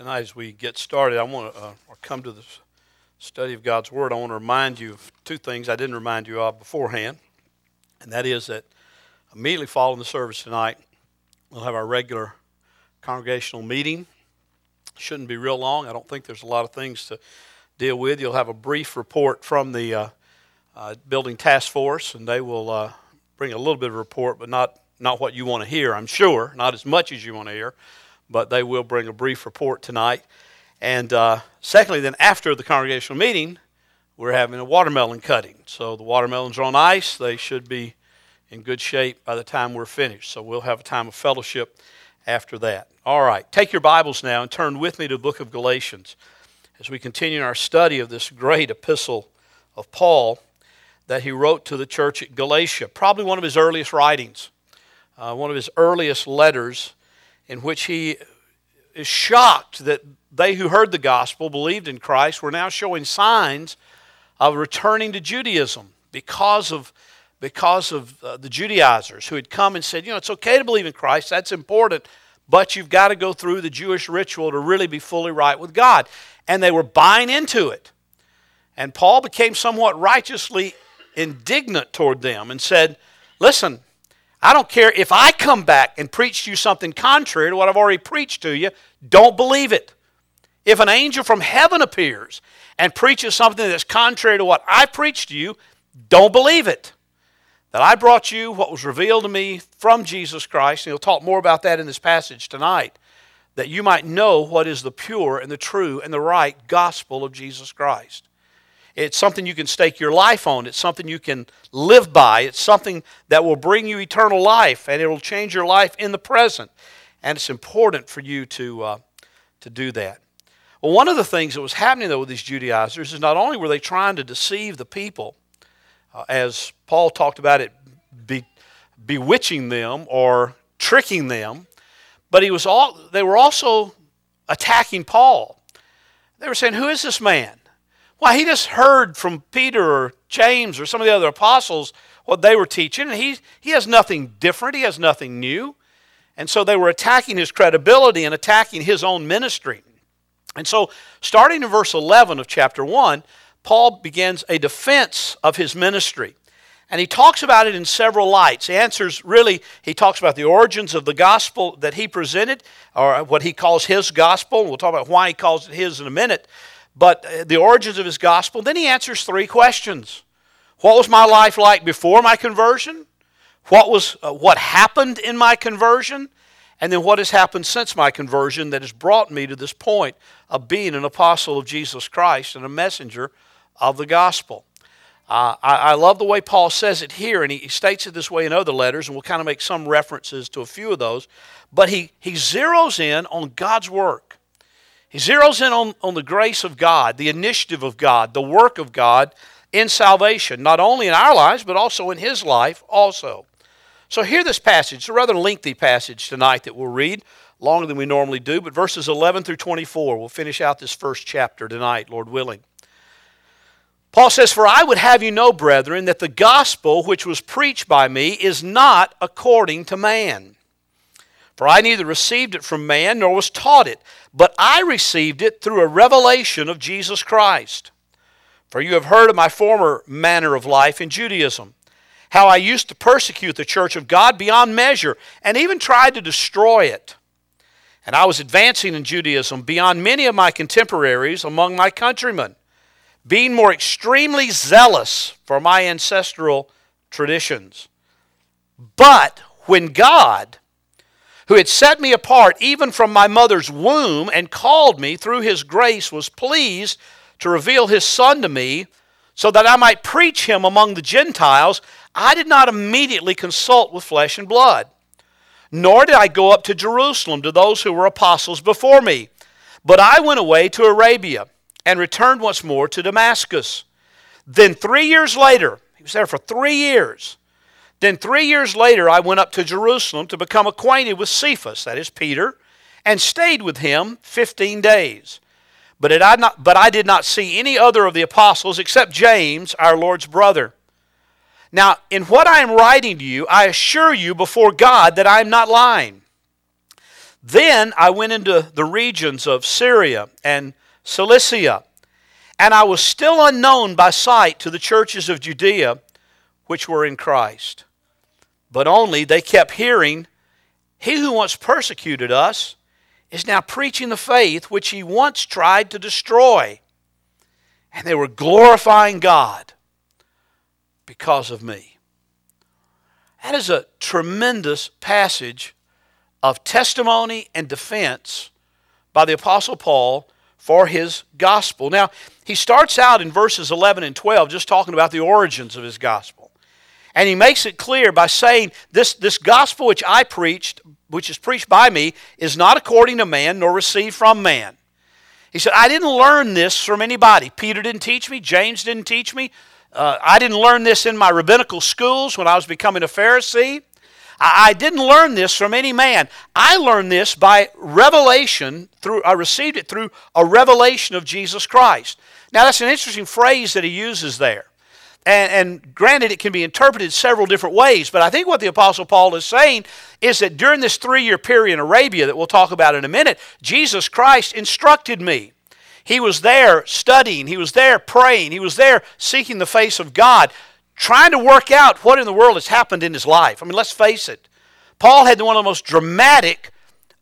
tonight, as we get started, I want to uh, come to the study of God's Word. I want to remind you of two things I didn't remind you of beforehand, and that is that immediately following the service tonight, we'll have our regular congregational meeting. Shouldn't be real long. I don't think there's a lot of things to deal with. You'll have a brief report from the uh, uh, building task force, and they will uh, bring a little bit of report, but not not what you want to hear. I'm sure, not as much as you want to hear but they will bring a brief report tonight. And uh, secondly, then after the congregational meeting, we're having a watermelon cutting. So the watermelons are on ice. They should be in good shape by the time we're finished. So we'll have a time of fellowship after that. All right, take your Bibles now and turn with me to the book of Galatians as we continue our study of this great epistle of Paul that he wrote to the church at Galatia. Probably one of his earliest writings, uh, one of his earliest letters in which he is shocked that they who heard the gospel, believed in Christ, were now showing signs of returning to Judaism because of, because of uh, the Judaizers who had come and said, you know, it's okay to believe in Christ, that's important, but you've got to go through the Jewish ritual to really be fully right with God. And they were buying into it. And Paul became somewhat righteously indignant toward them and said, listen, I don't care if I come back and preach to you something contrary to what I've already preached to you, don't believe it. If an angel from heaven appears and preaches something that's contrary to what I preached to you, don't believe it. That I brought you what was revealed to me from Jesus Christ, and he'll talk more about that in this passage tonight, that you might know what is the pure and the true and the right gospel of Jesus Christ. It's something you can stake your life on. It's something you can live by. It's something that will bring you eternal life and it will change your life in the present. And it's important for you to, uh, to do that. Well, one of the things that was happening, though, with these Judaizers is not only were they trying to deceive the people, uh, as Paul talked about it, be, bewitching them or tricking them, but he was all, they were also attacking Paul. They were saying, Who is this man? Well, he just heard from Peter or James or some of the other apostles what they were teaching, and he, he has nothing different, he has nothing new. And so they were attacking his credibility and attacking his own ministry. And so, starting in verse 11 of chapter 1, Paul begins a defense of his ministry. And he talks about it in several lights. He answers really, he talks about the origins of the gospel that he presented, or what he calls his gospel. We'll talk about why he calls it his in a minute but uh, the origins of his gospel. Then he answers three questions What was my life like before my conversion? What, was, uh, what happened in my conversion? And then what has happened since my conversion that has brought me to this point of being an apostle of Jesus Christ and a messenger of the gospel. Uh, I, I, love the way Paul says it here, and he, he, states it this way in other letters, and we'll kind of make some references to a few of those. But he, he zeroes in on God's work. He zeroes in on, on the grace of God, the initiative of God, the work of God in salvation, not only in our lives, but also in his life also. So hear this passage. It's a rather lengthy passage tonight that we'll read, longer than we normally do, but verses 11 through 24. We'll finish out this first chapter tonight, Lord willing. Paul says, For I would have you know, brethren, that the gospel which was preached by me is not according to man. For I neither received it from man nor was taught it, but I received it through a revelation of Jesus Christ. For you have heard of my former manner of life in Judaism, how I used to persecute the church of God beyond measure, and even tried to destroy it. And I was advancing in Judaism beyond many of my contemporaries among my countrymen, being more extremely zealous for my ancestral traditions. But when God, who had set me apart even from my mother's womb and called me through his grace, was pleased to reveal his Son to me so that I might preach him among the Gentiles, I did not immediately consult with flesh and blood. Nor did I go up to Jerusalem to those who were apostles before me. But I went away to Arabia and returned once more to Damascus. Then, three years later, he was there for three years. Then three years later, I went up to Jerusalem to become acquainted with Cephas, that is Peter, and stayed with him 15 days. But, I not, but I did not see any other of the apostles except James, our Lord's brother. Now, in what I am writing to you, I assure you before God that I am not lying. Then I went into the regions of Syria and Cilicia, and I was still unknown by sight to the churches of Judea which were in Christ. But only they kept hearing, He who once persecuted us is now preaching the faith which he once tried to destroy. And they were glorifying God because of me. That is a tremendous passage of testimony and defense by the Apostle Paul for his gospel. Now, he starts out in verses 11 and 12 just talking about the origins of his gospel. And he makes it clear by saying, This, this gospel which I preached, which is preached by me, is not according to man, nor received from man. He said, I didn't learn this from anybody. Peter didn't teach me, James didn't teach me. Uh, I didn't learn this in my rabbinical schools when I was becoming a Pharisee. I, I didn't learn this from any man. I learned this by revelation through I received it through a revelation of Jesus Christ. Now that's an interesting phrase that he uses there. And, and, granted, it can be interpreted several different ways, but I think what the Apostle Paul is saying is that during this three year period in Arabia that we'll talk about in a minute, Jesus Christ instructed me. He was there studying, he was there praying, he was there seeking the face of God, trying to work out what in the world has happened in his life. I mean, let's face it. Paul had one of the most dramatic,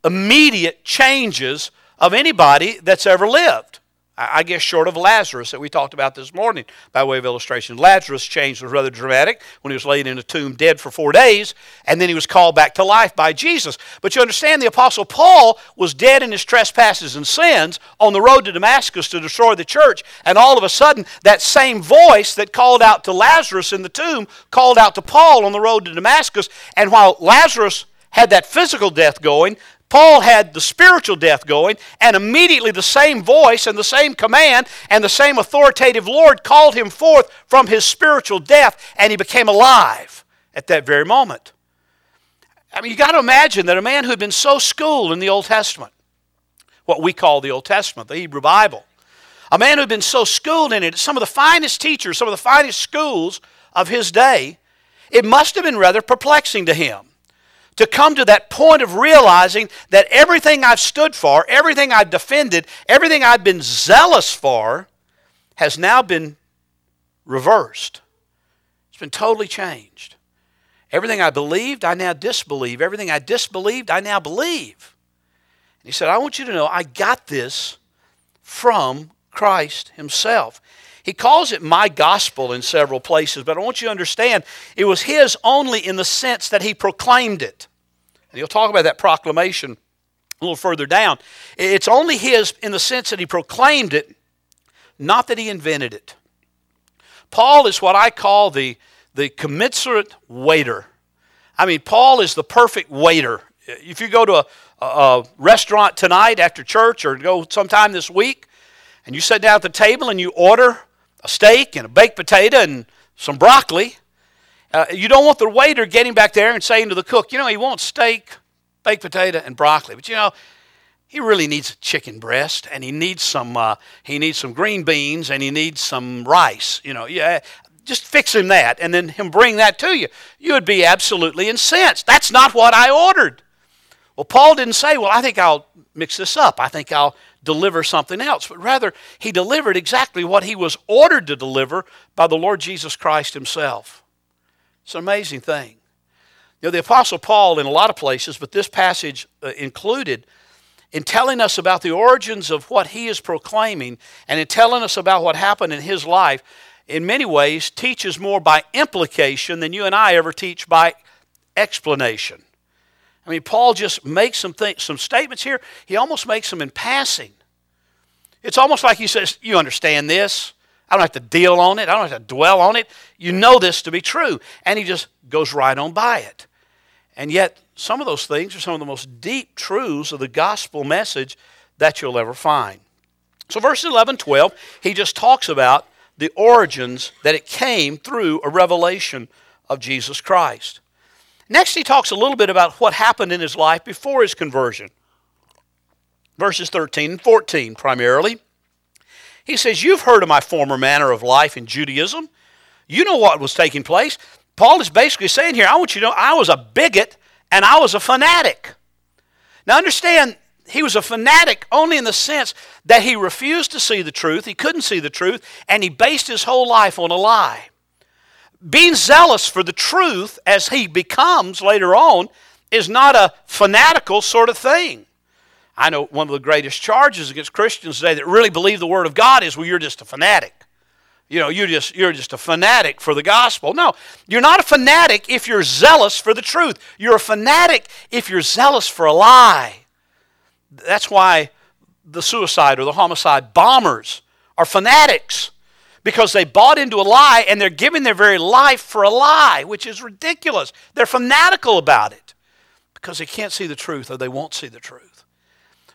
immediate changes of anybody that's ever lived. I guess short of Lazarus that we talked about this morning by way of illustration. Lazarus' change was rather dramatic when he was laid in a tomb dead for four days, and then he was called back to life by Jesus. But you understand, the Apostle Paul was dead in his trespasses and sins on the road to Damascus to destroy the church, and all of a sudden, that same voice that called out to Lazarus in the tomb called out to Paul on the road to Damascus, and while Lazarus had that physical death going, Paul had the spiritual death going, and immediately the same voice and the same command and the same authoritative Lord called him forth from his spiritual death, and he became alive at that very moment. I mean, you got to imagine that a man who had been so schooled in the Old Testament, what we call the Old Testament, the Hebrew Bible, a man who had been so schooled in it, some of the finest teachers, some of the finest schools of his day, it must have been rather perplexing to him to come to that point of realizing that everything I've stood for, everything I've defended, everything I've been zealous for has now been reversed. It's been totally changed. Everything I believed, I now disbelieve. Everything I disbelieved, I now believe. And he said, I want you to know I got this from Christ Himself. He calls it my gospel in several places, but I want you to understand it was his only in the sense that he proclaimed it. And he'll talk about that proclamation a little further down. It's only his in the sense that he proclaimed it, not that he invented it. Paul is what I call the, the commensurate waiter. I mean, Paul is the perfect waiter. If you go to a, a, a restaurant tonight after church or go sometime this week, and you sit down at the table and you order a steak and a baked potato and some broccoli. Uh, you don't want the waiter getting back there and saying to the cook, you know, he wants steak, baked potato, and broccoli. But you know, he really needs a chicken breast and he needs some uh, he needs some green beans and he needs some rice. You know, yeah, just fix him that and then him bring that to you. You would be absolutely incensed. That's not what I ordered. Well, Paul didn't say, well, I think I'll mix this up. I think I'll deliver something else, but rather he delivered exactly what he was ordered to deliver by the Lord Jesus Christ himself. It's an amazing thing. You know, the Apostle Paul, in a lot of places, but this passage uh, included, in telling us about the origins of what he is proclaiming and in telling us about what happened in his life, in many ways teaches more by implication than you and I ever teach by explanation. I mean, Paul just makes some, some statements here. He almost makes them in passing. It's almost like he says, You understand this. I don't have to deal on it. I don't have to dwell on it. You know this to be true. And he just goes right on by it. And yet, some of those things are some of the most deep truths of the gospel message that you'll ever find. So, verses 11, 12, he just talks about the origins that it came through a revelation of Jesus Christ. Next, he talks a little bit about what happened in his life before his conversion verses 13 and 14 primarily. He says, You've heard of my former manner of life in Judaism. You know what was taking place. Paul is basically saying here, I want you to know I was a bigot and I was a fanatic. Now understand, he was a fanatic only in the sense that he refused to see the truth, he couldn't see the truth, and he based his whole life on a lie. Being zealous for the truth, as he becomes later on, is not a fanatical sort of thing. I know one of the greatest charges against Christians today that really believe the Word of God is, well, you're just a fanatic. You know, you're just, you're just a fanatic for the gospel. No, you're not a fanatic if you're zealous for the truth. You're a fanatic if you're zealous for a lie. That's why the suicide or the homicide bombers are fanatics because they bought into a lie and they're giving their very life for a lie, which is ridiculous. They're fanatical about it because they can't see the truth or they won't see the truth.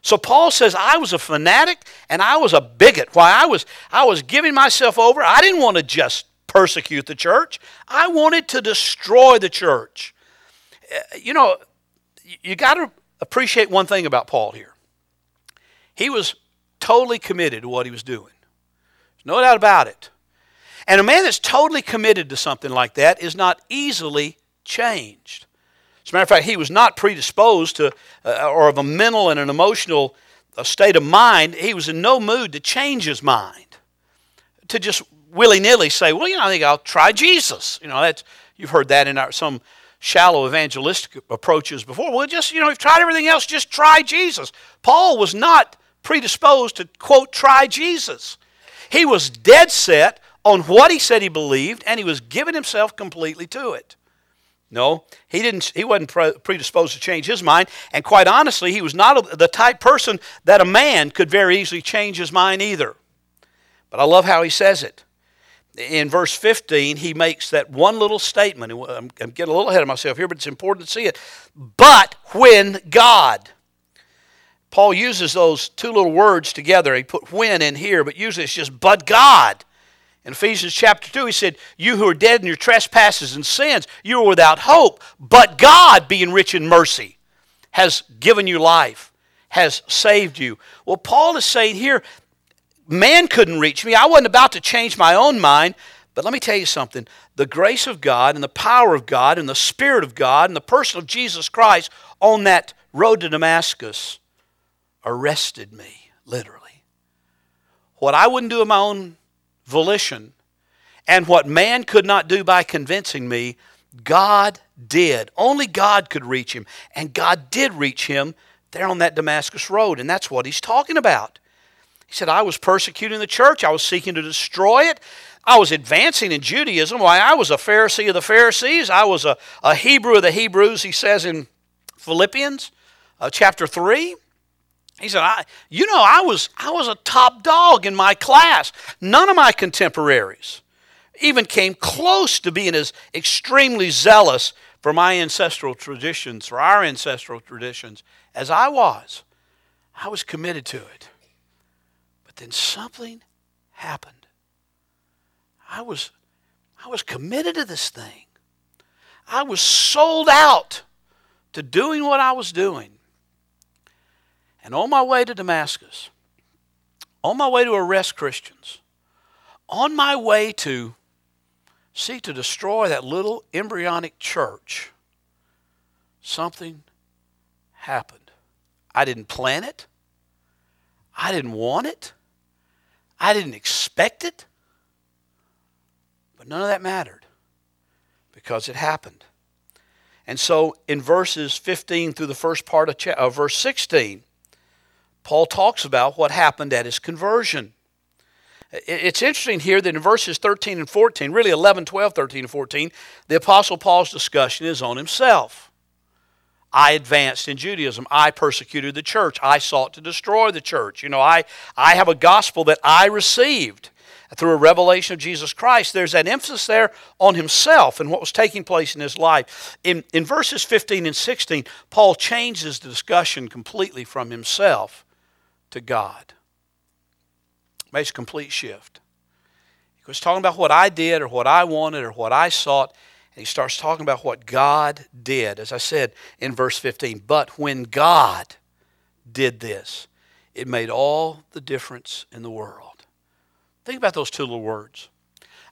So Paul says, I was a fanatic and I was a bigot. Why I was I was giving myself over. I didn't want to just persecute the church. I wanted to destroy the church. Uh, you know, you got to appreciate one thing about Paul here. He was totally committed to what he was doing. No doubt about it. And a man that's totally committed to something like that is not easily changed. As a matter of fact, he was not predisposed to, uh, or of a mental and an emotional uh, state of mind. He was in no mood to change his mind, to just willy nilly say, "Well, you know, I think I'll try Jesus." You know, that's you've heard that in our, some shallow evangelistic approaches before. Well, just you know, we've tried everything else. Just try Jesus. Paul was not predisposed to quote try Jesus. He was dead set on what he said he believed, and he was giving himself completely to it. No, he didn't. He wasn't predisposed to change his mind, and quite honestly, he was not the type person that a man could very easily change his mind either. But I love how he says it. In verse 15, he makes that one little statement. I'm getting a little ahead of myself here, but it's important to see it. But when God. Paul uses those two little words together. He put when in here, but usually it's just but God. In Ephesians chapter 2, he said, You who are dead in your trespasses and sins, you are without hope. But God, being rich in mercy, has given you life, has saved you. Well, Paul is saying here, man couldn't reach me. I wasn't about to change my own mind. But let me tell you something the grace of God and the power of God and the Spirit of God and the person of Jesus Christ on that road to Damascus arrested me, literally. What I wouldn't do of my own volition. And what man could not do by convincing me, God did. Only God could reach him. And God did reach him there on that Damascus road. And that's what he's talking about. He said, I was persecuting the church, I was seeking to destroy it. I was advancing in Judaism. Why, I was a Pharisee of the Pharisees. I was a, a Hebrew of the Hebrews, he says in Philippians uh, chapter 3. He said, I, you know, I was, I was a top dog in my class. None of my contemporaries even came close to being as extremely zealous for my ancestral traditions, for our ancestral traditions, as I was. I was committed to it. But then something happened. I was, I was committed to this thing. I was sold out to doing what I was doing. And on my way to Damascus, on my way to arrest Christians, on my way to seek to destroy that little embryonic church, something happened. I didn't plan it. I didn't want it. I didn't expect it. But none of that mattered because it happened. And so in verses 15 through the first part of, cha- verse 16, Paul talks about what happened at his conversion. It's interesting here that in verses 13 and 14, really 11, 12, 13, and 14, the Apostle Paul's discussion is on himself. I advanced in Judaism. I persecuted the church. I sought to destroy the church. You know, I, I have a gospel that I received through a revelation of Jesus Christ. There's that emphasis there on himself and what was taking place in his life. In, in verses 15 and 16, Paul changes the discussion completely from himself to God. Makes a complete shift. He was talking about what I did or what I wanted or what I sought, and he starts talking about what God did. As I said in verse 15, but when God did this, it made all the difference in the world. Think about those two little words.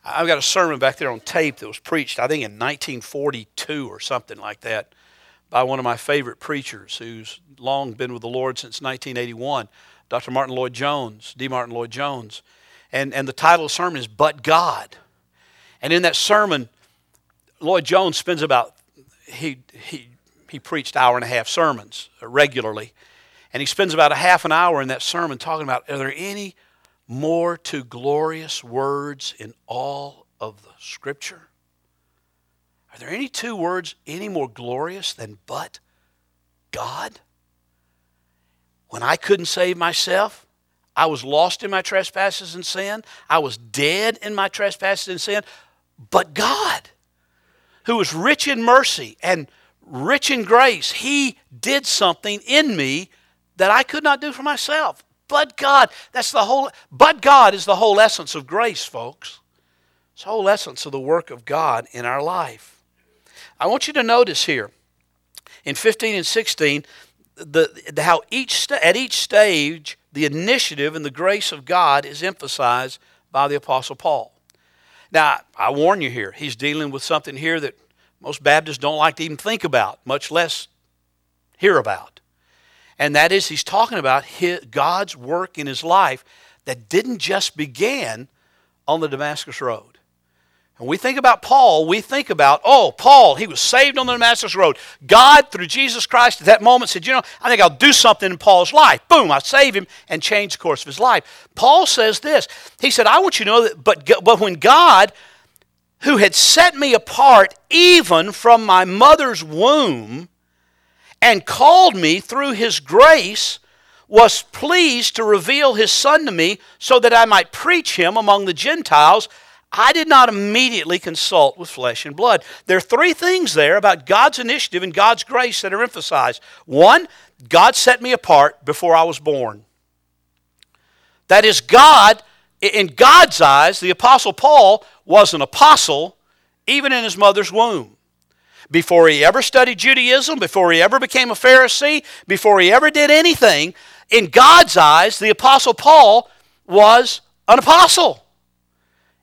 I've got a sermon back there on tape that was preached, I think, in 1942 or something like that by one of my favorite preachers who's long been with the Lord since 1981, Dr. Martyn Lloyd-Jones, D. Martyn Lloyd-Jones. And, and the title of the sermon is But God. And in that sermon, Lloyd-Jones spends about, he, he, he preached hour and a half sermons regularly. And he spends about a half an hour in that sermon talking about are there any more to glorious words in all of the Scripture? Are there any two words any more glorious than but God? When I couldn't save myself, I was lost in my trespasses and sin. I was dead in my trespasses and sin. But God, who is rich in mercy and rich in grace, He did something in me that I could not do for myself. But God, that's the whole, but God is the whole essence of grace, folks. It's the whole essence of the work of God in our life. I want you to notice here in 15 and 16 the, the how each at each stage the initiative and the grace of God is emphasized by the Apostle Paul. Now, I warn you here, he's dealing with something here that most Baptists don't like to even think about, much less hear about. And that is, he's talking about his, God's work in his life that didn't just begin on the Damascus Road. When we think about Paul, we think about, oh, Paul, he was saved on the Damascus Road. God, through Jesus Christ, at that moment said, you know, I think I'll do something in Paul's life. Boom, I save him and change the course of his life. Paul says this. He said, I want you to know that, but, but when God, who had set me apart even from my mother's womb and called me through his grace, was pleased to reveal his son to me so that I might preach him among the Gentiles I did not immediately consult with flesh and blood. There are three things there about God's initiative and God's grace that are emphasized. One, God set me apart before I was born. That is, God, in God's eyes, the Apostle Paul was an apostle even in his mother's womb. Before he ever studied Judaism, before he ever became a Pharisee, before he ever did anything, in God's eyes, the Apostle Paul was an apostle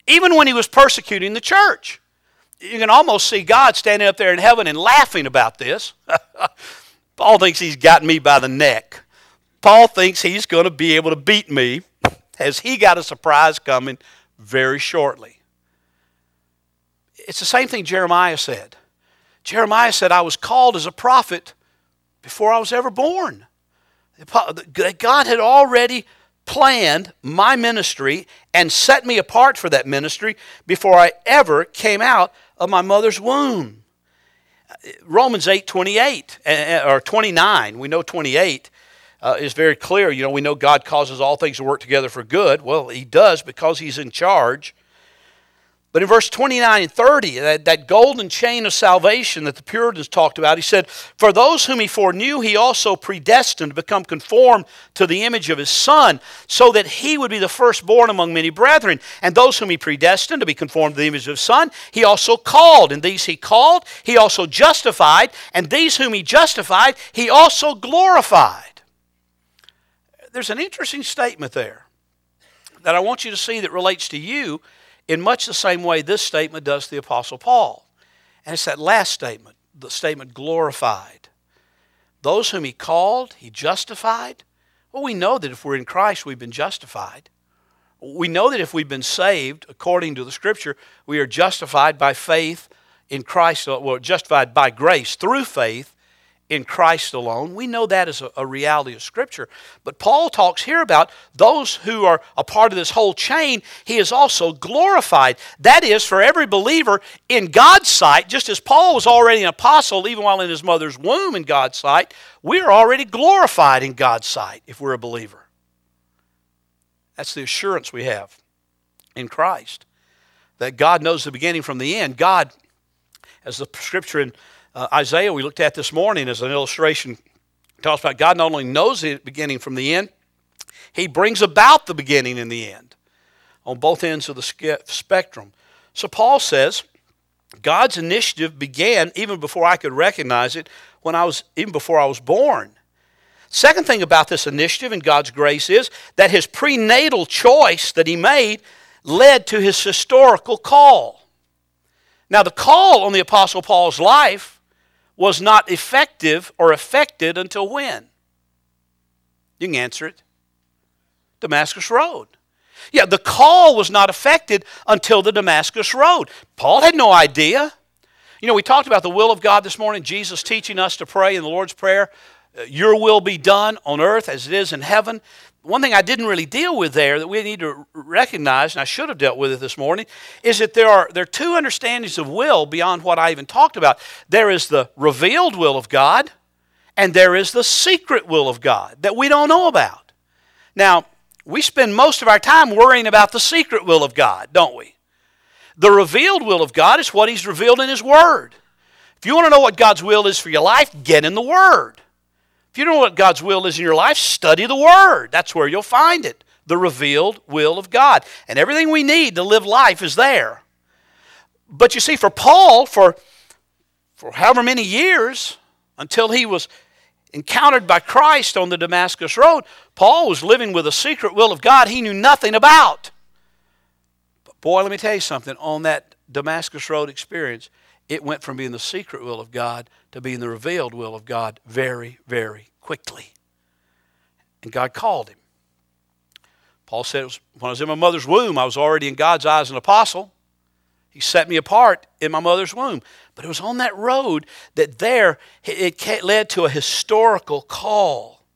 even when he was persecuting the church. You can almost see God standing up there in heaven and laughing about this. Paul thinks he's got me by the neck. Paul thinks he's going to be able to beat me as he got a surprise coming very shortly. It's the same thing Jeremiah said. Jeremiah said, I was called as a prophet before I was ever born. God had already planned my ministry and set me apart for that ministry before I ever came out of my mother's womb. Romans 8 28 or 29, we know 28 uh, is very clear. You know, we know God causes all things to work together for good. Well, He does because He's in charge. But in verse 29 and 30, that, that golden chain of salvation that the Puritans talked about, he said, For those whom he foreknew, he also predestined to become conformed to the image of his Son, so that he would be the firstborn among many brethren. And those whom he predestined to be conformed to the image of his Son, he also called. And these he called, he also justified. And these whom he justified, he also glorified. There's an interesting statement there that I want you to see that relates to you in much the same way this statement does the Apostle Paul. And it's that last statement, the statement glorified. Those whom he called, he justified. Well, we know that if we're in Christ, we've been justified. We know that if we've been saved, according to the Scripture, we are justified by faith in Christ, well, justified by grace through faith in Christ alone. We know that is a, a, reality of Scripture. But Paul talks here about those who are a part of this whole chain, he is also glorified. That is, for every believer in God's sight, just as Paul was already an apostle even while in his mother's womb in God's sight, we are already glorified in God's sight if we're a believer. That's the assurance we have in Christ that God knows the beginning from the end. God, as the scripture in uh, Isaiah, we looked at this morning as an illustration, talks about God not only knows the beginning from the end, He brings about the beginning and the end on both ends of the spectrum. So Paul says, God's initiative began even before I could recognize it, when I was even before I was born. Second thing about this initiative and God's grace is that his prenatal choice that he made led to his historical call. Now, the call on the Apostle Paul's life was not effective or affected until when? You can answer it. Damascus Road. Yeah, the call was not affected until the Damascus Road. Paul had no idea. You know, we talked about the will of God this morning, Jesus teaching us to pray in the Lord's Prayer, Your will be done on earth as it is in heaven. One thing I didn't really deal with there that we need to recognize, and I should have dealt with it this morning, is that there are, there are two understandings of will beyond what I even talked about. There is the revealed will of God, and there is the secret will of God that we don't know about. Now, we spend most of our time worrying about the secret will of God, don't we? The revealed will of God is what He's revealed in His Word. If you want to know what God's will is for your life, get in the Word. You don't know what God's will is in your life, study the Word. That's where you'll find it. The revealed will of God. And everything we need to live life is there. But you see, for Paul, for, for however many years, until he was encountered by Christ on the Damascus Road, Paul was living with a secret will of God he knew nothing about. But boy, let me tell you something. On that Damascus Road experience, it went from being the secret will of God to being the revealed will of God very, very quickly. And God called him. Paul said, When I was in my mother's womb, I was already in God's eyes an apostle. He set me apart in my mother's womb. But it was on that road that there it led to a historical call.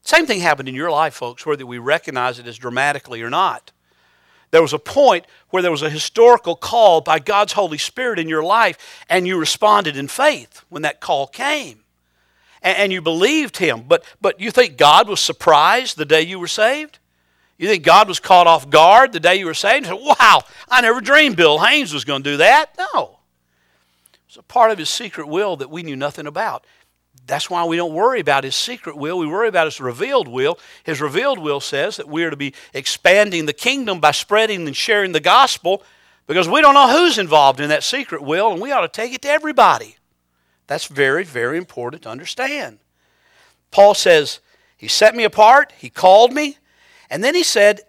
Same thing happened in your life, folks, whether we recognize it as dramatically or not. There was a point where there was a historical call by God's Holy Spirit in your life, and you responded in faith when that call came. And, and you believed Him. But, but you think God was surprised the day you were saved? You think God was caught off guard the day you were saved? Said, wow, I never dreamed Bill Haynes was going to do that. No. It was a part of His secret will that we knew nothing about. That's why we don't worry about his secret will. We worry about his revealed will. His revealed will says that we are to be expanding the kingdom by spreading and sharing the gospel because we don't know who's involved in that secret will, and we ought to take it to everybody. That's very, very important to understand. Paul says, He set me apart, He called me, and then He said,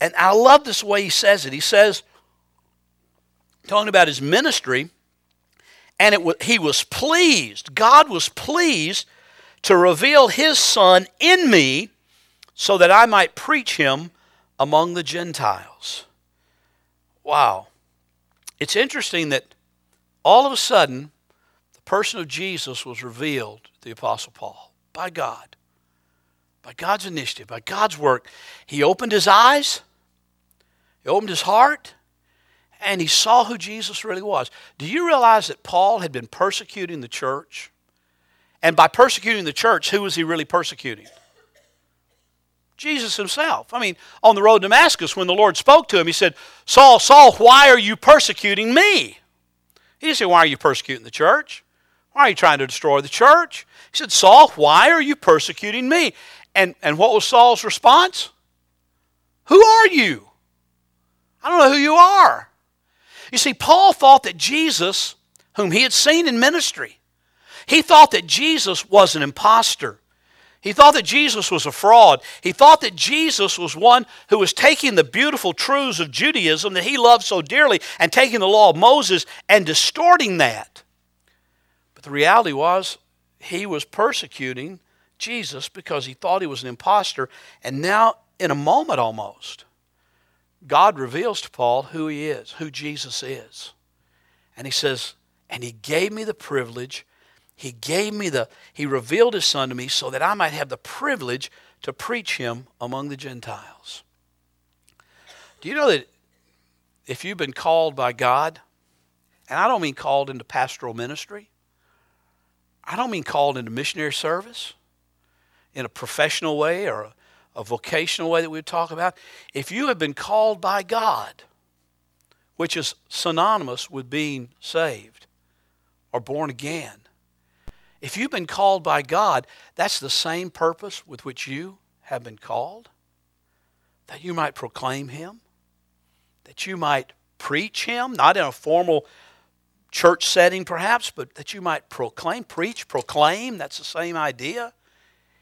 and I love this way He says it. He says, talking about His ministry, and it was, he was pleased, God was pleased to reveal his Son in me so that I might preach him among the Gentiles. Wow. It's interesting that all of a sudden, the person of Jesus was revealed the Apostle Paul by God, by God's initiative, by God's work. He opened his eyes, he opened his heart, and he saw who Jesus really was. Do you realize that Paul had been persecuting the church? And by persecuting the church, who was he really persecuting? Jesus himself. I mean, on the road to Damascus, when the Lord spoke to him, he said, Saul, Saul, why are you persecuting me? He didn't say, Why are you persecuting the church? Why are you trying to destroy the church? He said, Saul, why are you persecuting me? And, and what was Saul's response? Who are you? I don't know who you are. You see, Paul thought that Jesus, whom he had seen in ministry, he thought that Jesus was an impostor. He thought that Jesus was a fraud. He thought that Jesus was one who was taking the beautiful truths of Judaism that he loved so dearly and taking the law of Moses and distorting that. But the reality was, he was persecuting Jesus because he thought he was an impostor. And now, in a moment almost, God reveals to Paul who he is, who Jesus is. And he says, and he gave me the privilege, he gave me the, he revealed his son to me so that I might have the privilege to preach him among the Gentiles. Do you know that if you've been called by God, and I don't mean called into pastoral ministry, I don't mean called into missionary service in a professional way or a a vocational way that we would talk about. If you have been called by God, which is synonymous with being saved or born again, if you've been called by God, that's the same purpose with which you have been called. That you might proclaim Him, that you might preach Him, not in a formal church setting perhaps, but that you might proclaim, preach, proclaim, that's the same idea.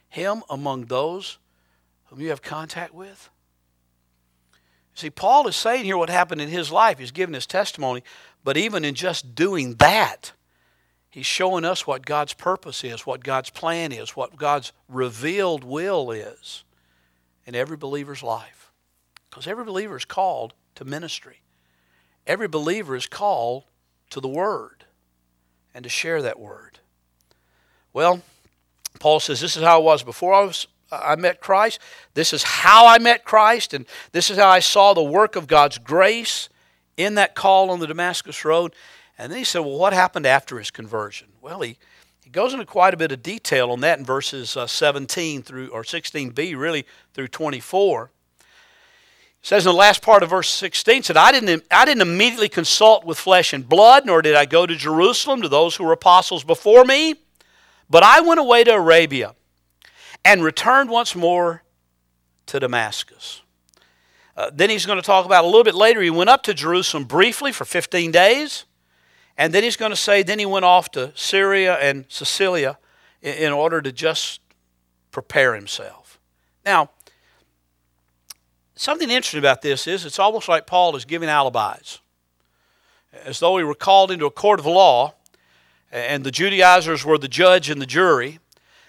Him among those whom you have contact with? See, Paul is saying here what happened in his life. He's giving his testimony, but even in just doing that, He's showing us what God's purpose is, what God's plan is, what God's revealed will is in every believer's life. Because every believer is called to ministry. Every believer is called to the Word and to share that Word. Well, Paul says, This is how it was before I, was, I met Christ. This is how I met Christ, and this is how I saw the work of God's grace in that call on the Damascus Road. And then he said, Well, what happened after his conversion? Well, he, he goes into quite a bit of detail on that in verses uh, 17 through, or 16b, really, through 24. It says in the last part of verse 16, said, I didn't, I didn't immediately consult with flesh and blood, nor did I go to Jerusalem to those who were apostles before me, but I went away to Arabia and returned once more to Damascus. Uh, then he's going to talk about a little bit later, he went up to Jerusalem briefly for 15 days. And then he's going to say, then he went off to Syria and Cilicia in, in order to just prepare himself. Now, something interesting about this is it's almost like Paul is giving alibis, as though he were called into a court of law, and the Judaizers were the judge and the jury,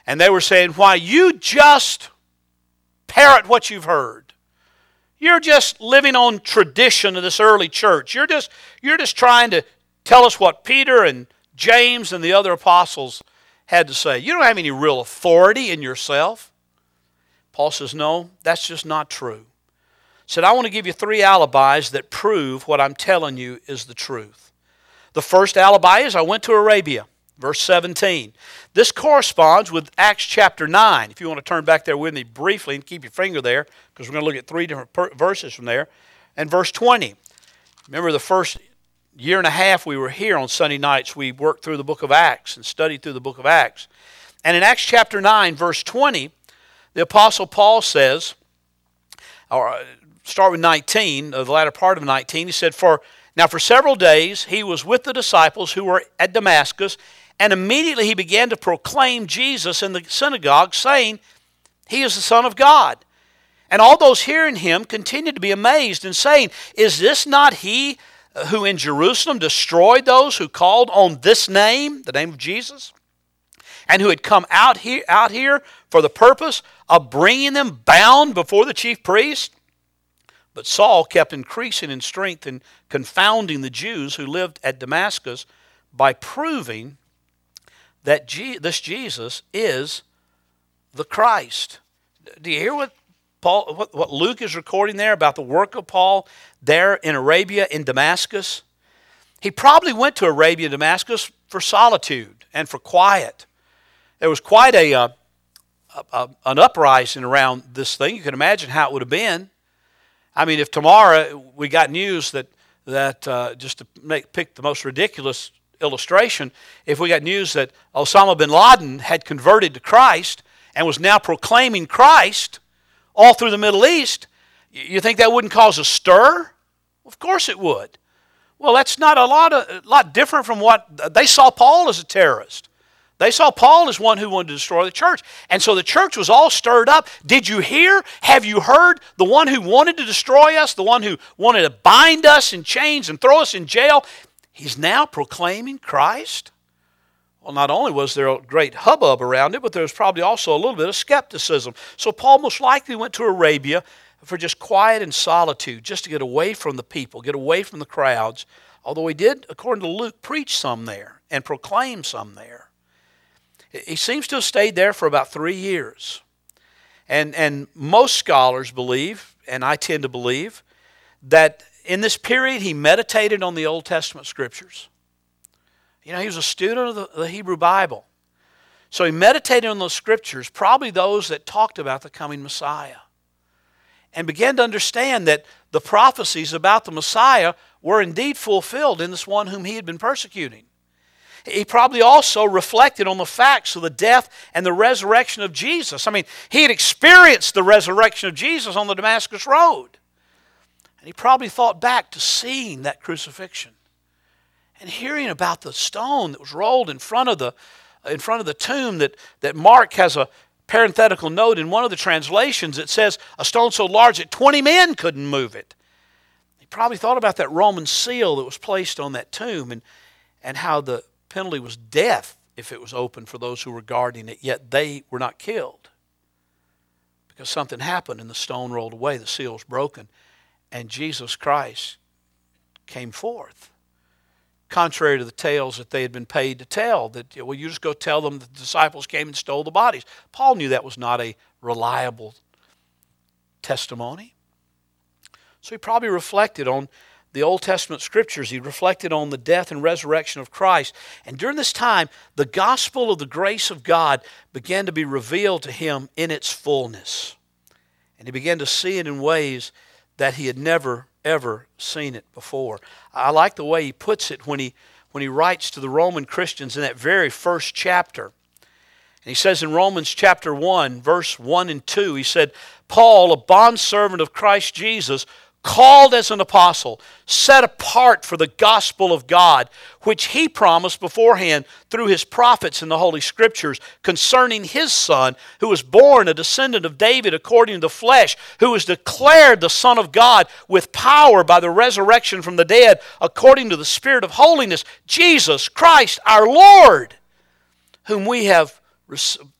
and they were saying, Why, you just parrot what you've heard. You're just living on tradition of this early church. You're just, you're just trying to tell us what Peter and James and the other apostles had to say. You don't have any real authority in yourself. Paul says, No, that's just not true. Said, I want to give you three alibis that prove what I'm telling you is the truth. The first alibi is I went to Arabia, verse 17. This corresponds with Acts chapter 9. If you want to turn back there with me briefly and keep your finger there, because we're going to look at three different per- verses from there. And verse 20. Remember the first year and a half we were here on Sunday nights, we worked through the book of Acts and studied through the book of Acts. And in Acts chapter 9, verse 20, the Apostle Paul says, or uh, start with 19, uh, the latter part of 19, he said, For now for several days he was with the disciples who were at Damascus, and immediately he began to proclaim Jesus in the synagogue, saying, He is the Son of God. And all those hearing him continued to be amazed and saying, Is this not he who in Jerusalem destroyed those who called on this name, the name of Jesus, and who had come out here, out here for the purpose of bringing them bound before the chief priest. But Saul kept increasing in strength and confounding the Jews who lived at Damascus by proving that this Jesus is the Christ. Do you hear what Paul, what, what Luke is recording there about the work of Paul there in Arabia, in Damascus, he probably went to Arabia, Damascus for solitude and for quiet. There was quite a, uh, a, an uprising around this thing. You can imagine how it would have been. I mean, if tomorrow we got news that that uh, just to make pick the most ridiculous illustration, if we got news that Osama bin Laden had converted to Christ and was now proclaiming Christ, all through the Middle East, you think that wouldn't cause a stir? Of course it would. Well, that's not a lot, of, a lot different from what uh, they saw Paul as a terrorist. They saw Paul as one who wanted to destroy the church. And so the church was all stirred up. Did you hear? Have you heard? The one who wanted to destroy us, the one who wanted to bind us in chains and throw us in jail, he's now proclaiming Christ. Well, not only was there a great hubbub around it, but there was probably also a little bit of skepticism. So Paul most likely went to Arabia for just quiet and solitude, just to get away from the people, get away from the crowds. Although he did, according to Luke, preach some there and proclaim some there. He seems to have stayed there for about three years. And, and most scholars believe, and I tend to believe, that in this period he meditated on the Old Testament scriptures. You know, he was a student of the, the Hebrew Bible. So he meditated on those scriptures, probably those that talked about the coming Messiah, and began to understand that the prophecies about the Messiah were indeed fulfilled in this one whom he had been persecuting. He probably also reflected on the facts of the death and the resurrection of Jesus. I mean, he had experienced the resurrection of Jesus on the Damascus Road. And he probably thought back to seeing that crucifixion and hearing about the stone that was rolled in front of the in front of the tomb that, that Mark has a parenthetical note in one of the translations that says a stone so large that 20 men couldn't move it. He probably thought about that Roman seal that was placed on that tomb and, and how the penalty was death if it was open for those who were guarding it, yet they were not killed. Because something happened and the stone rolled away, the seal was broken, and Jesus Christ came forth. Contrary to the tales that they had been paid to tell, that, well, you just go tell them the disciples came and stole the bodies. Paul knew that was not a reliable testimony. So he probably reflected on the Old Testament scriptures. He reflected on the death and resurrection of Christ. And during this time, the gospel of the grace of God began to be revealed to him in its fullness. And he began to see it in ways that he had never, ever seen it before. I like the way he puts it when he, when he writes to the Roman Christians in that very first chapter. And he says in Romans chapter 1, verse 1 and 2, he said, Paul, a bondservant of Christ Jesus, called as an apostle, set apart for the gospel of God, which he promised beforehand through his prophets in the Holy Scriptures concerning his Son, who was born a descendant of David according to the flesh, who was declared the Son of God with power by the resurrection from the dead according to the Spirit of holiness, Jesus Christ our Lord, whom we have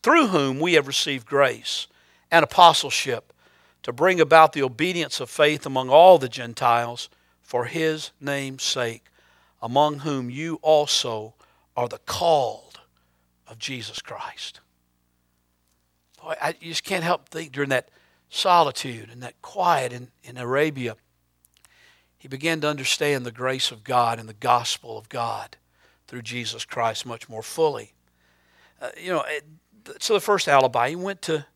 through whom we have received grace and apostleship to bring about the obedience of faith among all the Gentiles for his name's sake, among whom you also are the called of Jesus Christ. Boy, I just can't help think during that solitude and that quiet in, in Arabia, he began to understand the grace of God and the gospel of God through Jesus Christ much more fully. Uh, you know, so the first alibi, he went to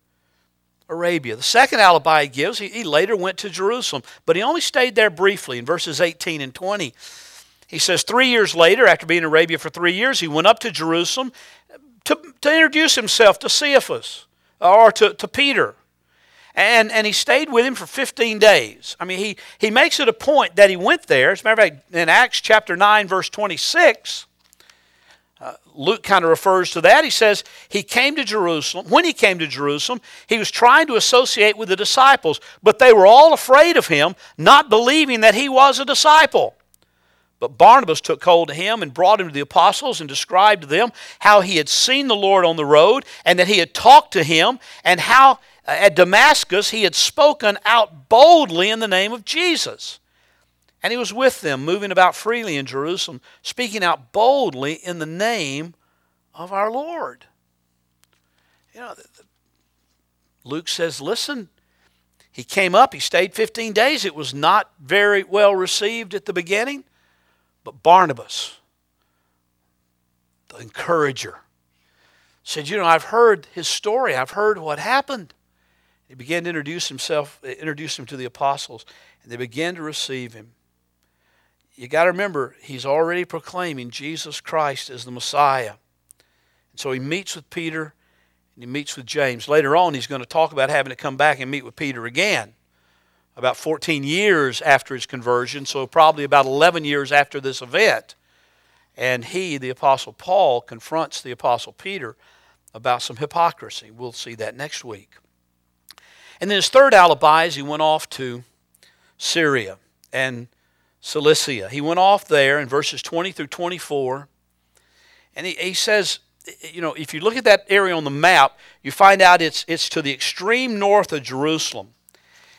Arabia. The second alibi he gives, he, he later went to Jerusalem, but he only stayed there briefly in verses 18 and 20. He says, Three years later, after being in Arabia for three years, he went up to Jerusalem to, to introduce himself to Cephas or to, to Peter. And, and he stayed with him for 15 days. I mean, he, he makes it a point that he went there. As a matter of fact, in Acts chapter 9, verse 26, uh, Luke kind of refers to that. He says he came to Jerusalem. When he came to Jerusalem, he was trying to associate with the disciples, but they were all afraid of him, not believing that he was a disciple. But Barnabas took hold of him and brought him to the apostles and described to them how he had seen the Lord on the road and that he had talked to him and how uh, at Damascus he had spoken out boldly in the name of Jesus. And he was with them, moving about freely in Jerusalem, speaking out boldly in the name of our Lord. You know, Luke says, listen, he came up, he stayed 15 days. It was not very well received at the beginning, but Barnabas, the encourager, said, You know, I've heard his story, I've heard what happened. He began to introduce himself, introduce him to the apostles, and they began to receive him you got to remember, he's already proclaiming Jesus Christ as the Messiah. And so he meets with Peter and he meets with James. Later on, he's going to talk about having to come back and meet with Peter again. About 14 years after his conversion, so probably about 11 years after this event. And he, the Apostle Paul, confronts the Apostle Peter about some hypocrisy. We'll see that next week. And then his third alibi is he went off to Syria. And Cilicia. He went off there in verses 20 through 24. And he, he says, you know, if you look at that area on the map, you find out it's, it's to the extreme north of Jerusalem.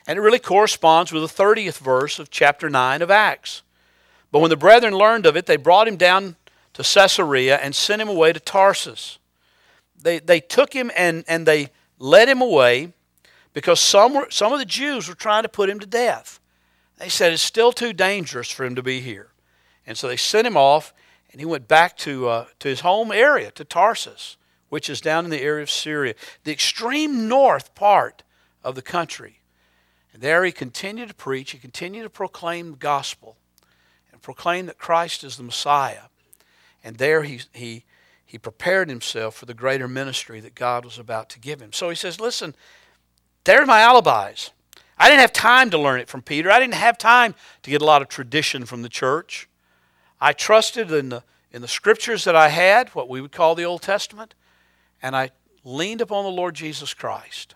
And it really corresponds with the 30th verse of chapter 9 of Acts. But when the brethren learned of it, they brought him down to Caesarea and sent him away to Tarsus. They, they took him and, and they led him away because some, were, some of the Jews were trying to put him to death. They said it's still too dangerous for him to be here. And so they sent him off, and he went back to, uh, to his home area, to Tarsus, which is down in the area of Syria, the extreme north part of the country. And there he continued to preach, he continued to proclaim the gospel and proclaim that Christ is the Messiah. And there he, he, he prepared himself for the greater ministry that God was about to give him. So he says, Listen, there's my alibis. I didn't have time to learn it from Peter. I didn't have time to get a lot of tradition from the church. I trusted in the, in the scriptures that I had, what we would call the Old Testament, and I leaned upon the Lord Jesus Christ.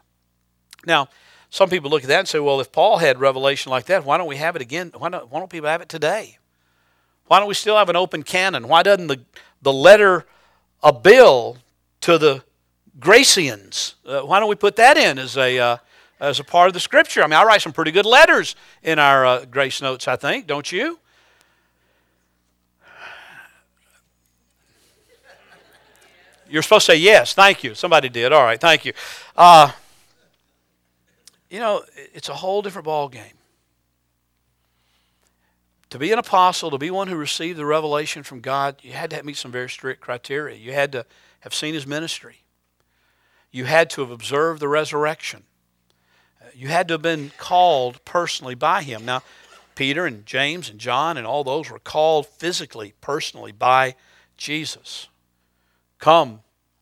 Now, some people look at that and say, well, if Paul had revelation like that, why don't we have it again? Why don't, why don't people have it today? Why don't we still have an open canon? Why doesn't the the letter, a bill to the Gracians. Uh, why don't we put that in as a, uh, as a part of the scripture? I mean, I write some pretty good letters in our uh, grace notes, I think, don't you? You're supposed to say yes. Thank you. Somebody did. All right. Thank you. Uh, you know, it's a whole different ball game. To be an apostle, to be one who received the revelation from God, you had to meet some very strict criteria. You had to have seen his ministry. You had to have observed the resurrection. You had to have been called personally by him. Now, Peter and James and John and all those were called physically, personally by Jesus. Come,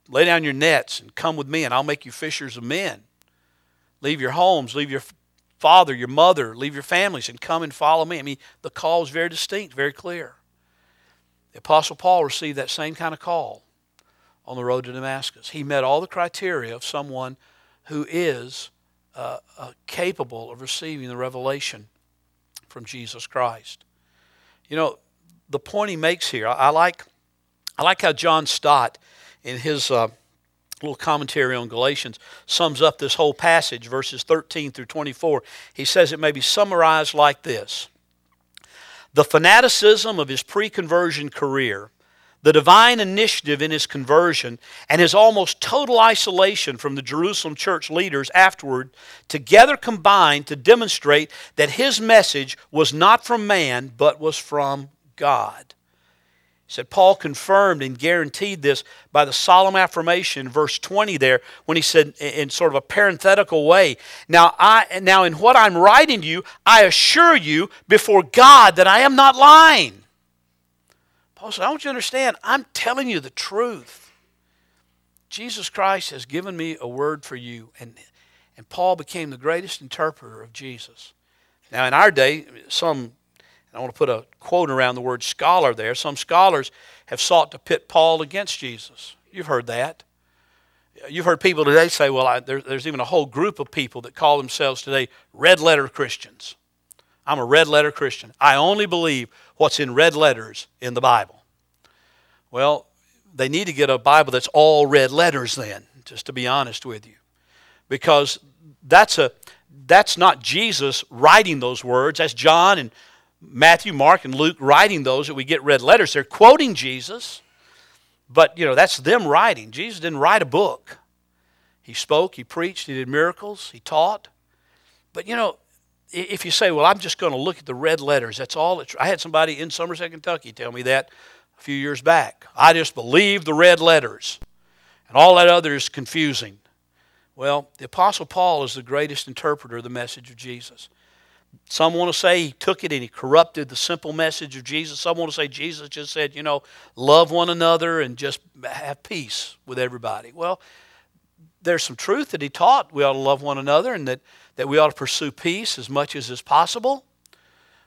lay down your nets and come with me, and I'll make you fishers of men. Leave your homes, leave your father, your mother, leave your families, and come and follow me. I mean, the call is very distinct, very clear. The Apostle Paul received that same kind of call on the road to Damascus. He met all the criteria of someone who is uh, uh, capable of receiving the revelation from Jesus Christ. You know, the point he makes here, I, I like, I like how John Stott, in his uh, little commentary on Galatians sums up this whole passage, verses 13 through 24. He says it may be summarized like this The fanaticism of his pre conversion career, the divine initiative in his conversion, and his almost total isolation from the Jerusalem church leaders afterward together combined to demonstrate that his message was not from man, but was from God. He said Paul confirmed and guaranteed this by the solemn affirmation in verse 20 there when he said in sort of a parenthetical way, now I now in what I'm writing to you, I assure you before God that I am not lying. Paul said, I want you to understand, I'm telling you the truth. Jesus Christ has given me a word for you. And, and Paul became the greatest interpreter of Jesus. Now, in our day, some I want to put a quote around the word scholar there. Some scholars have sought to pit Paul against Jesus. You've heard that. You've heard people today say, well, I, there, there's even a whole group of people that call themselves today red letter Christians. I'm a red letter Christian. I only believe what's in red letters in the Bible. Well, they need to get a Bible that's all red letters then, just to be honest with you. Because that's a that's not Jesus writing those words. That's John and Matthew, Mark, and Luke writing those that we get red letters. They're quoting Jesus, but you know that's them writing. Jesus didn't write a book. He spoke, he preached, he did miracles, he taught. But you know, if you say, "Well, I'm just going to look at the red letters," that's all. It's, I had somebody in Somerset, Kentucky, tell me that a few years back. I just believe the red letters, and all that other is confusing. Well, the Apostle Paul is the greatest interpreter of the message of Jesus. Some want to say he took it and he corrupted the simple message of Jesus. Some want to say Jesus just said, you know, love one another and just have peace with everybody. Well, there's some truth that he taught. We ought to love one another and that, that we ought to pursue peace as much as is possible.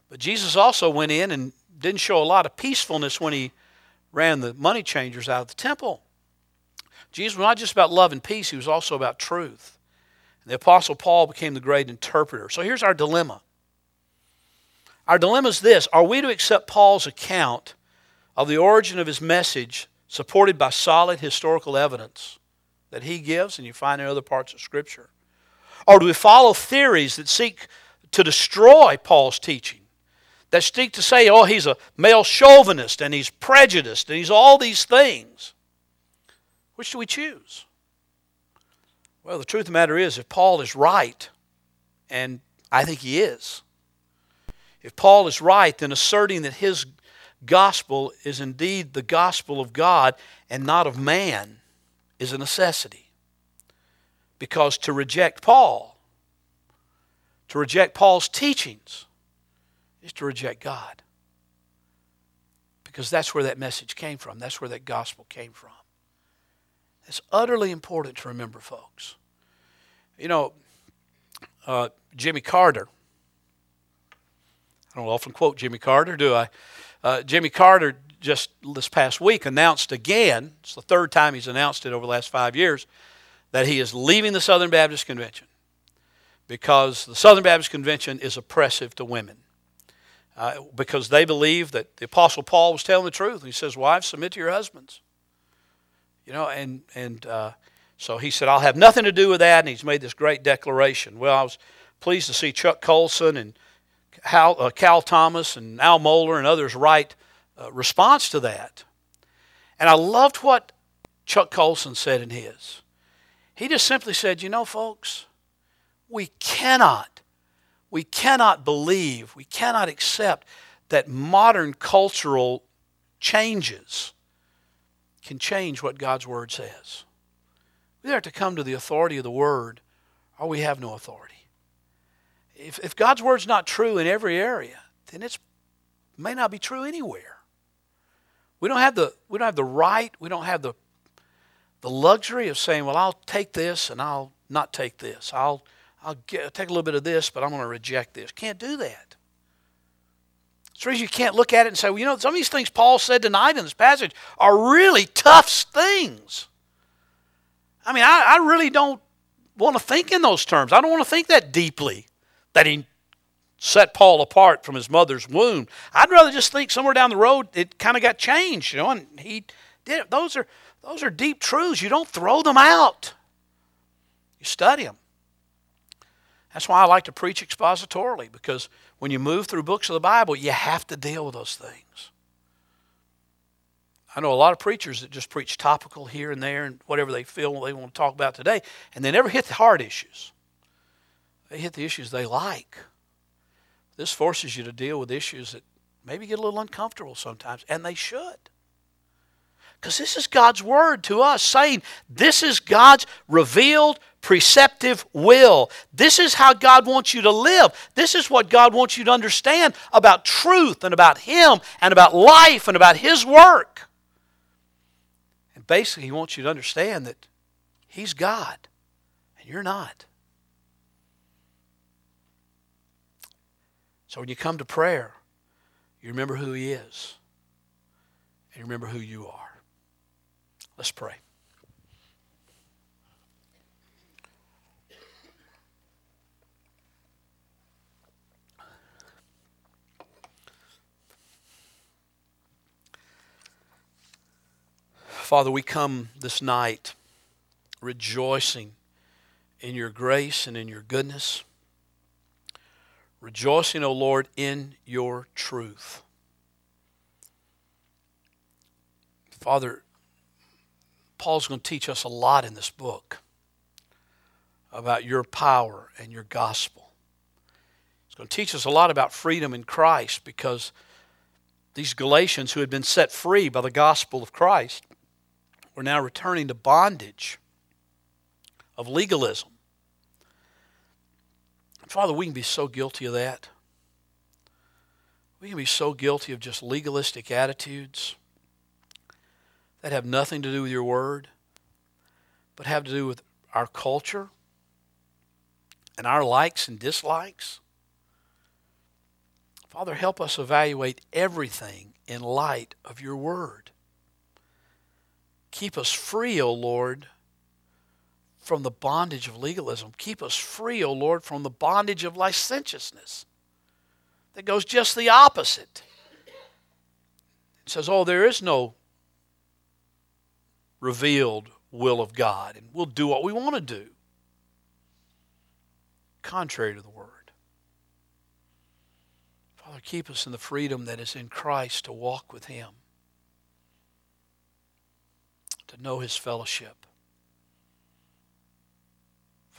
But Jesus also went in and didn't show a lot of peacefulness when he ran the money changers out of the temple. Jesus was not just about love and peace, he was also about truth. And the Apostle Paul became the great interpreter. So here's our dilemma our dilemma is this Are we to accept Paul's account of the origin of his message, supported by solid historical evidence that he gives and you find in other parts of Scripture? Or do we follow theories that seek to destroy Paul's teaching? That seek to say, oh, he's a male chauvinist and he's prejudiced and he's all these things. Which do we choose? Well, the truth of the matter is, if Paul is right, and I think he is, if Paul is right, then asserting that his gospel is indeed the gospel of God and not of man is a necessity. Because to reject Paul, to reject Paul's teachings, is to reject God. Because that's where that message came from, that's where that gospel came from. It's utterly important to remember, folks. You know, uh, Jimmy Carter I don't often quote Jimmy Carter, do I? Uh, Jimmy Carter just this past week announced again, it's the third time he's announced it over the last five years, that he is leaving the Southern Baptist Convention because the Southern Baptist Convention is oppressive to women. uh, because they believe that the Apostle Paul was telling the truth. He says, Wives, submit to your husbands. You know, and, and uh, so he said, I'll have nothing to do with that. And he's made this great declaration. Well, I was pleased to see Chuck Colson and Hal, uh, Cal Thomas and Al Mohler and others write a response to that. And I loved what Chuck Colson said in his. He just simply said, You know, folks, we cannot, we cannot believe, we cannot accept that modern cultural changes can change what God's Word says. We have to come to the authority of the Word, or we have no authority. If, if God's Word's not true in every area, then it may not be true anywhere. We don't have the, we don't have the right, we don't have the, the luxury of saying, well, I'll take this and I'll not take this. I'll, I'll get, take a little bit of this, but I'm going to reject this. Can't do that. It's reason you can't look at it and say, well, you know, some of these things Paul said tonight in this passage are really tough things. I mean, I, I really don't want to think in those terms. I don't want to think that deeply that he set Paul apart from his mother's womb. I'd rather just think somewhere down the road it kind of got changed, you know, and he did it. Those are those are deep truths. You don't throw them out. You study them. That's why I like to preach expositorily because when you move through books of the Bible, you have to deal with those things. I know a lot of preachers that just preach topical here and there and whatever they feel they want to talk about today, and they never hit the hard issues. They hit the issues they like. This forces you to deal with issues that maybe get a little uncomfortable sometimes, and they should. Because this is God's word to us saying this is God's revealed preceptive will. This is how God wants you to live. This is what God wants you to understand about truth and about Him and about life and about His work. And basically, He wants you to understand that He's God and you're not. So when you come to prayer, you remember who He is and you remember who you are. Let's pray. Father, we come this night rejoicing in your grace and in your goodness rejoicing, O Lord, in your truth. Father, Paul's going to teach us a lot in this book about your power and your gospel. He's going to teach us a lot about freedom in Christ because these Galatians who had been set free by the gospel of Christ were now returning to bondage of legalism. Father, we can be so guilty of that. We can be so guilty of just legalistic attitudes that have nothing to do with your word, but have to do with our culture and our likes and dislikes. Father, help us evaluate everything in light of your word. Keep us free, O Lord from the bondage of legalism. Keep us free, O Lord, from the bondage of licentiousness that goes just the opposite. It says, Oh, there is no revealed will of God, and we'll do what we want to do, contrary to the Word. Father, keep us in the freedom that is in Christ to walk with Him, to know His fellowship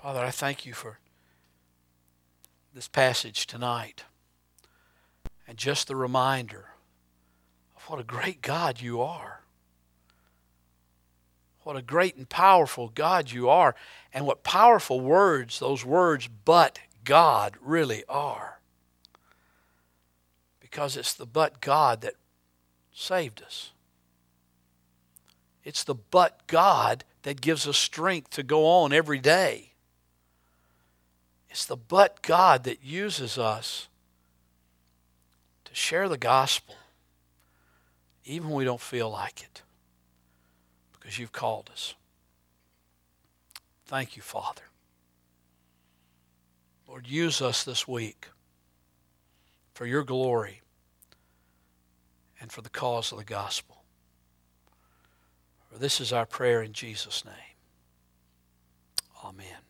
Father, I thank you for this passage tonight and just the reminder of what a great God you are. What a great and powerful God you are, and what powerful words those words, but God, really are. Because it's the but God that saved us. It's the but God that gives us strength to go on every day. It's the but God that uses us to share the gospel, even when we don't feel like it, because you've called us. Thank you, Father. Lord, use us this week. for your glory and for the cause of the gospel. For this is our prayer in Jesus' name. Amen.